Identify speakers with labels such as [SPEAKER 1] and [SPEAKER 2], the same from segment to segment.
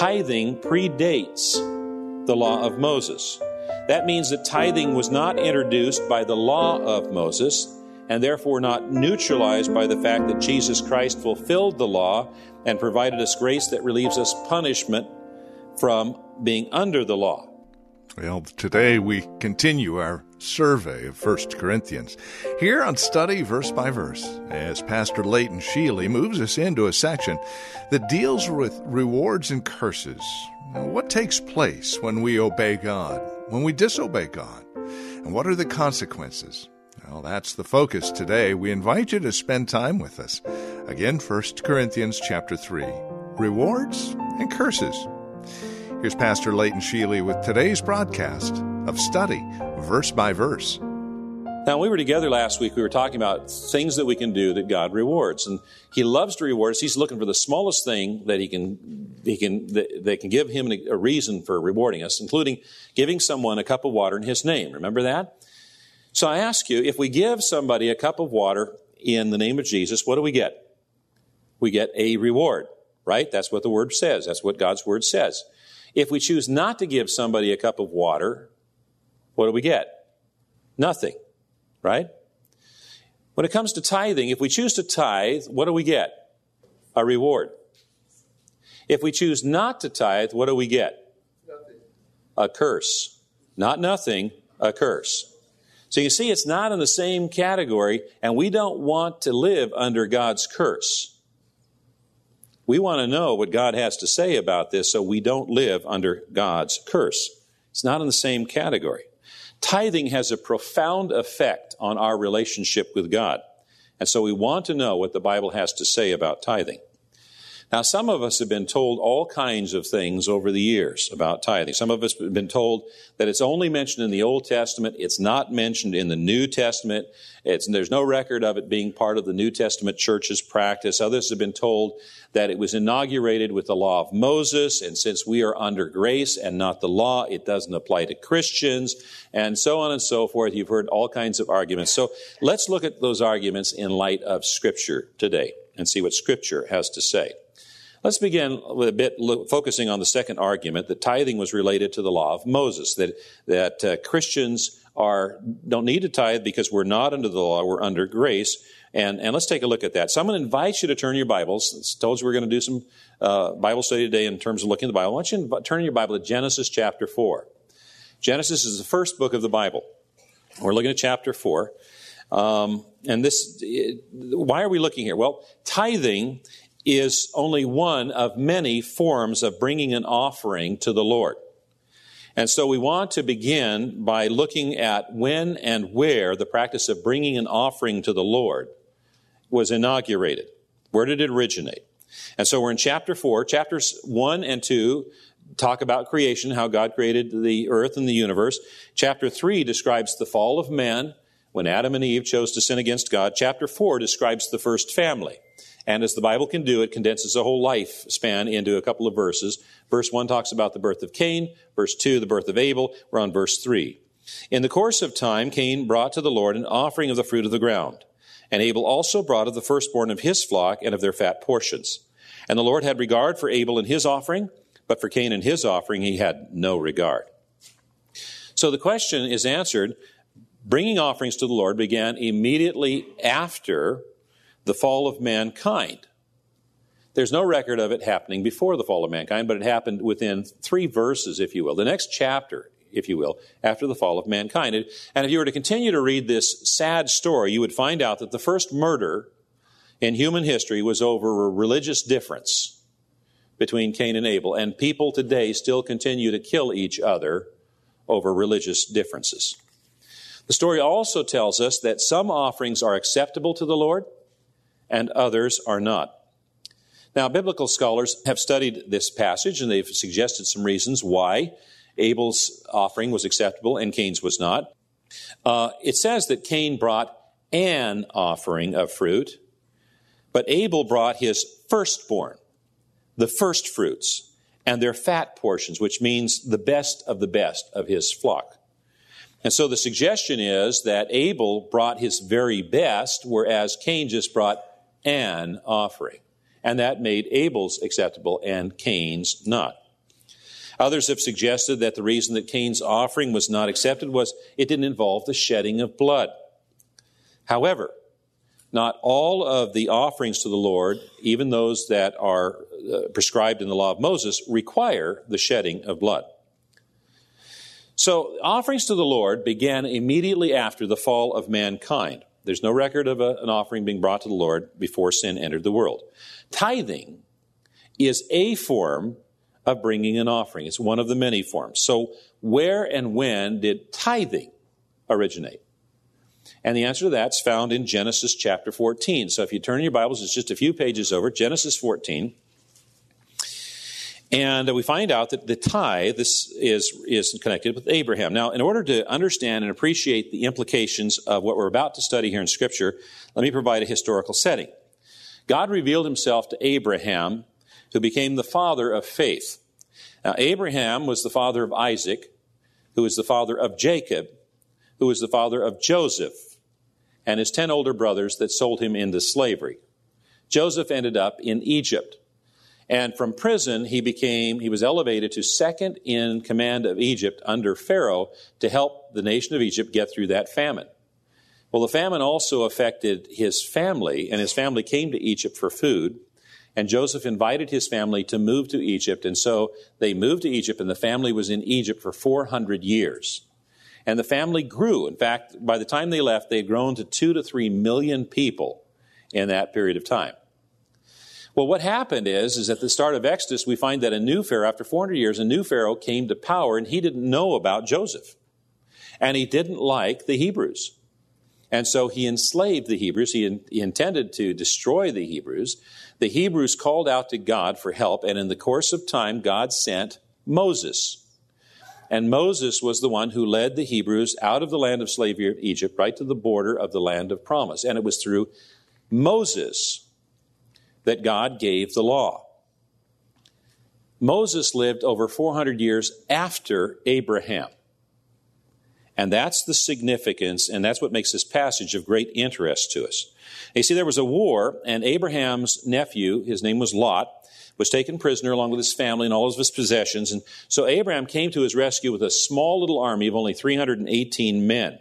[SPEAKER 1] Tithing predates the law of Moses. That means that tithing was not introduced by the law of Moses and therefore not neutralized by the fact that Jesus Christ fulfilled the law and provided us grace that relieves us punishment from being under the law.
[SPEAKER 2] Well, today we continue our survey of 1 Corinthians here on Study Verse by Verse as Pastor Leighton Sheely moves us into a section that deals with rewards and curses. What takes place when we obey God, when we disobey God, and what are the consequences? Well, that's the focus today. We invite you to spend time with us. Again, 1 Corinthians chapter 3. Rewards and curses. Here's Pastor Leighton Sheely with today's broadcast of Study Verse by Verse.
[SPEAKER 1] Now, we were together last week. We were talking about things that we can do that God rewards, and He loves to reward us. He's looking for the smallest thing that He can, He can, that, that can give Him a reason for rewarding us, including giving someone a cup of water in His name. Remember that? So I ask you, if we give somebody a cup of water in the name of Jesus, what do we get? We get a reward, right? That's what the Word says. That's what God's Word says. If we choose not to give somebody a cup of water, what do we get? Nothing, right? When it comes to tithing, if we choose to tithe, what do we get? A reward. If we choose not to tithe, what do we get? Nothing. A curse. Not nothing, a curse. So you see, it's not in the same category, and we don't want to live under God's curse. We want to know what God has to say about this so we don't live under God's curse. It's not in the same category. Tithing has a profound effect on our relationship with God. And so we want to know what the Bible has to say about tithing. Now, some of us have been told all kinds of things over the years about tithing. Some of us have been told that it's only mentioned in the Old Testament. It's not mentioned in the New Testament. There's no record of it being part of the New Testament church's practice. Others have been told that it was inaugurated with the law of Moses, and since we are under grace and not the law, it doesn't apply to Christians, and so on and so forth. You've heard all kinds of arguments. So let's look at those arguments in light of Scripture today and see what Scripture has to say. Let's begin with a bit focusing on the second argument that tithing was related to the law of Moses, that, that uh, Christians are, don't need to tithe because we're not under the law, we're under grace. And, and let's take a look at that. So I'm going to invite you to turn your Bibles. I told you we're going to do some uh, Bible study today in terms of looking at the Bible. I want you to turn your Bible to Genesis chapter 4. Genesis is the first book of the Bible. We're looking at chapter 4. Um, and this, why are we looking here? Well, tithing is only one of many forms of bringing an offering to the Lord. And so we want to begin by looking at when and where the practice of bringing an offering to the Lord was inaugurated. Where did it originate? And so we're in chapter 4. Chapters 1 and 2 talk about creation, how God created the earth and the universe. Chapter 3 describes the fall of man when Adam and Eve chose to sin against God. Chapter 4 describes the first family. And as the Bible can do, it condenses a whole life span into a couple of verses. Verse 1 talks about the birth of Cain. Verse 2, the birth of Abel. We're on verse 3. In the course of time, Cain brought to the Lord an offering of the fruit of the ground. And Abel also brought of the firstborn of his flock and of their fat portions. And the Lord had regard for Abel and his offering, but for Cain and his offering he had no regard. So the question is answered. Bringing offerings to the Lord began immediately after the fall of mankind. There's no record of it happening before the fall of mankind, but it happened within three verses, if you will, the next chapter, if you will, after the fall of mankind. And if you were to continue to read this sad story, you would find out that the first murder in human history was over a religious difference between Cain and Abel. And people today still continue to kill each other over religious differences. The story also tells us that some offerings are acceptable to the Lord and others are not. Now, biblical scholars have studied this passage and they've suggested some reasons why Abel's offering was acceptable and Cain's was not. Uh, it says that Cain brought an offering of fruit, but Abel brought his firstborn, the first fruits, and their fat portions, which means the best of the best of his flock. And so the suggestion is that Abel brought his very best, whereas Cain just brought an offering. And that made Abel's acceptable and Cain's not. Others have suggested that the reason that Cain's offering was not accepted was it didn't involve the shedding of blood. However, not all of the offerings to the Lord, even those that are uh, prescribed in the law of Moses, require the shedding of blood. So, offerings to the Lord began immediately after the fall of mankind. There's no record of a, an offering being brought to the Lord before sin entered the world. Tithing is a form of bringing an offering. It's one of the many forms. So, where and when did tithing originate? And the answer to that's found in Genesis chapter 14. So, if you turn your Bibles, it's just a few pages over, Genesis 14. And we find out that the tithe this is, is connected with Abraham. Now, in order to understand and appreciate the implications of what we're about to study here in Scripture, let me provide a historical setting. God revealed himself to Abraham, who became the father of faith. Now, Abraham was the father of Isaac, who was the father of Jacob, who was the father of Joseph, and his ten older brothers that sold him into slavery. Joseph ended up in Egypt. And from prison, he became, he was elevated to second in command of Egypt under Pharaoh to help the nation of Egypt get through that famine. Well, the famine also affected his family, and his family came to Egypt for food. And Joseph invited his family to move to Egypt, and so they moved to Egypt, and the family was in Egypt for 400 years. And the family grew. In fact, by the time they left, they had grown to two to three million people in that period of time. Well, what happened is, is at the start of Exodus, we find that a new Pharaoh, after 400 years, a new Pharaoh came to power and he didn't know about Joseph. And he didn't like the Hebrews. And so he enslaved the Hebrews. He, in, he, intended to destroy the Hebrews. The Hebrews called out to God for help, and in the course of time, God sent Moses. And Moses was the one who led the Hebrews out of the land of slavery of Egypt, right to the border of the land of promise. And it was through Moses that God gave the law. Moses lived over 400 years after Abraham. And that's the significance, and that's what makes this passage of great interest to us. You see, there was a war, and Abraham's nephew, his name was Lot, was taken prisoner along with his family and all of his possessions. And so Abraham came to his rescue with a small little army of only 318 men.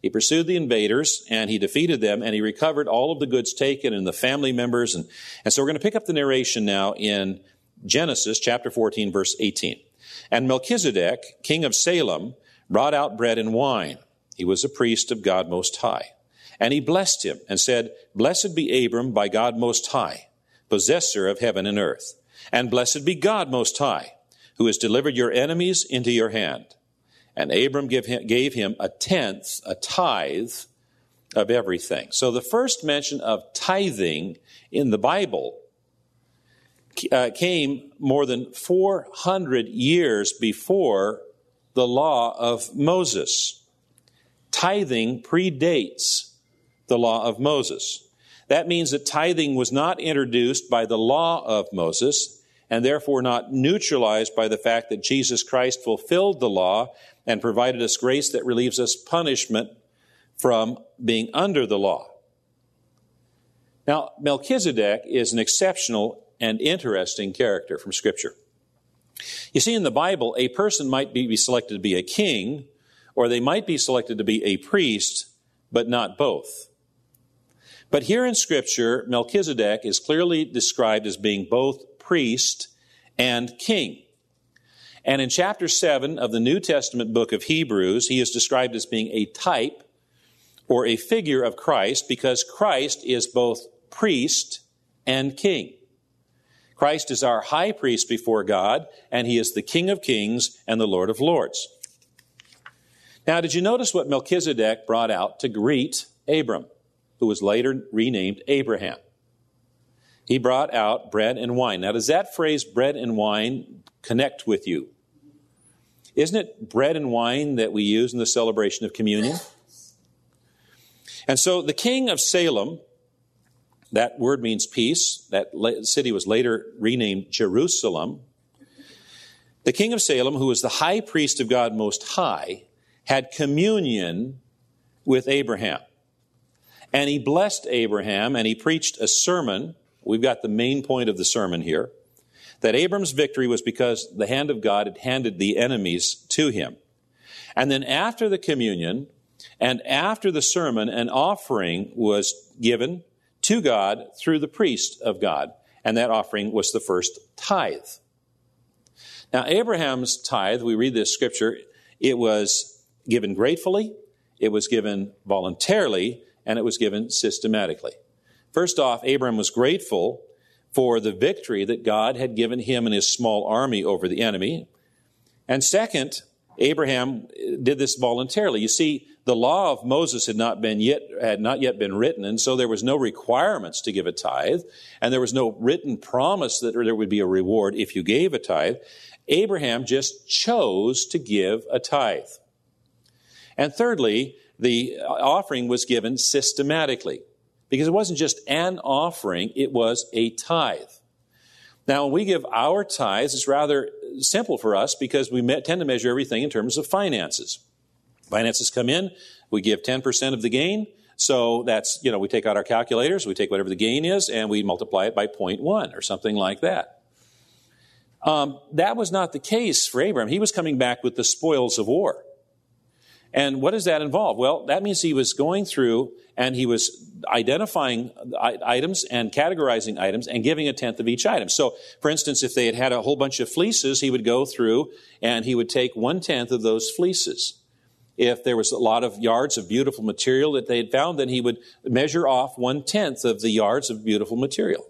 [SPEAKER 1] He pursued the invaders and he defeated them and he recovered all of the goods taken and the family members. And, and so we're going to pick up the narration now in Genesis chapter 14, verse 18. And Melchizedek, king of Salem, brought out bread and wine. He was a priest of God Most High. And he blessed him and said, Blessed be Abram by God Most High, possessor of heaven and earth. And blessed be God Most High, who has delivered your enemies into your hand. And Abram him, gave him a tenth, a tithe of everything. So the first mention of tithing in the Bible uh, came more than 400 years before the law of Moses. Tithing predates the law of Moses. That means that tithing was not introduced by the law of Moses and therefore not neutralized by the fact that Jesus Christ fulfilled the law and provided us grace that relieves us punishment from being under the law. Now, Melchizedek is an exceptional and interesting character from Scripture. You see, in the Bible, a person might be selected to be a king, or they might be selected to be a priest, but not both. But here in Scripture, Melchizedek is clearly described as being both priest and king. And in chapter 7 of the New Testament book of Hebrews, he is described as being a type or a figure of Christ because Christ is both priest and king. Christ is our high priest before God, and he is the King of kings and the Lord of lords. Now, did you notice what Melchizedek brought out to greet Abram, who was later renamed Abraham? he brought out bread and wine. Now, does that phrase bread and wine connect with you? Isn't it bread and wine that we use in the celebration of communion? And so the king of Salem, that word means peace. That city was later renamed Jerusalem. The king of Salem, who was the high priest of God Most High, had communion with Abraham. And he blessed Abraham and he preached a sermon. We've got the main point of the sermon here that Abram's victory was because the hand of God had handed the enemies to him. And then after the communion and after the sermon, an offering was given to God through the priest of God. And that offering was the first tithe. Now, Abraham's tithe, we read this scripture, it was given gratefully, it was given voluntarily, and it was given systematically. First off, Abraham was grateful for the victory that God had given him and his small army over the enemy. And second, Abraham uh, did this voluntarily. You see, the law of Moses had not been yet had not yet been written, and so there was no requirements to give a tithe, and there was no written promise that there would be a reward if you gave a tithe. Abraham just chose to give a tithe. And thirdly, the uh, offering was given systematically because it wasn't just an offering, it was a tithe. Now, when we give our tithes, it's rather simple for us because we tend to measure everything in terms of finances. Finances come in, we give 10% of the gain. So that's, you know, we take out our calculators, we take whatever the gain is, and we multiply it by 0.1 or something like that. Um, that was not the case for Abraham. He was coming back with the spoils of war. And what does that involve? Well, that means he was going through and he was identifying items and categorizing items and giving a tenth of each item. So, for instance, if they had had a whole bunch of fleeces, he would go through and he would take one tenth of those fleeces. If there was a lot of yards of beautiful material that they had found, then he would measure off one tenth of the yards of beautiful material.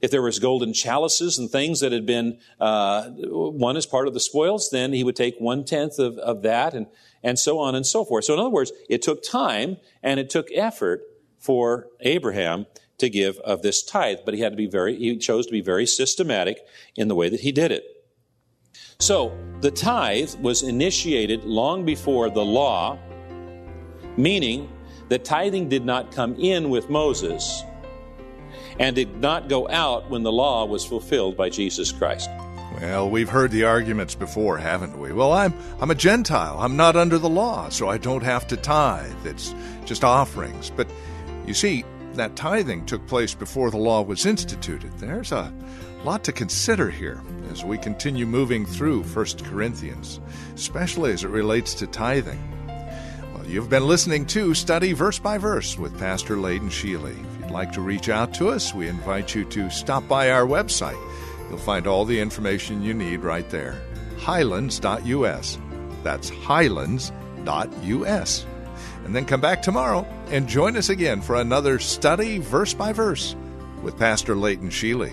[SPEAKER 1] If there was golden chalices and things that had been uh, won as part of the spoils, then he would take one tenth of, of that and and so on and so forth. So, in other words, it took time and it took effort for Abraham to give of this tithe, but he had to be very, he chose to be very systematic in the way that he did it. So, the tithe was initiated long before the law, meaning that tithing did not come in with Moses and did not go out when the law was fulfilled by Jesus Christ.
[SPEAKER 2] Well, we've heard the arguments before, haven't we? Well, I'm I'm a Gentile. I'm not under the law, so I don't have to tithe. It's just offerings. But you see, that tithing took place before the law was instituted. There's a lot to consider here as we continue moving through 1 Corinthians, especially as it relates to tithing. You've been listening to Study Verse by Verse with Pastor Layton Sheely. If you'd like to reach out to us, we invite you to stop by our website You'll find all the information you need right there. Highlands.us. That's highlands.us. And then come back tomorrow and join us again for another study verse by verse with Pastor Layton Sheely.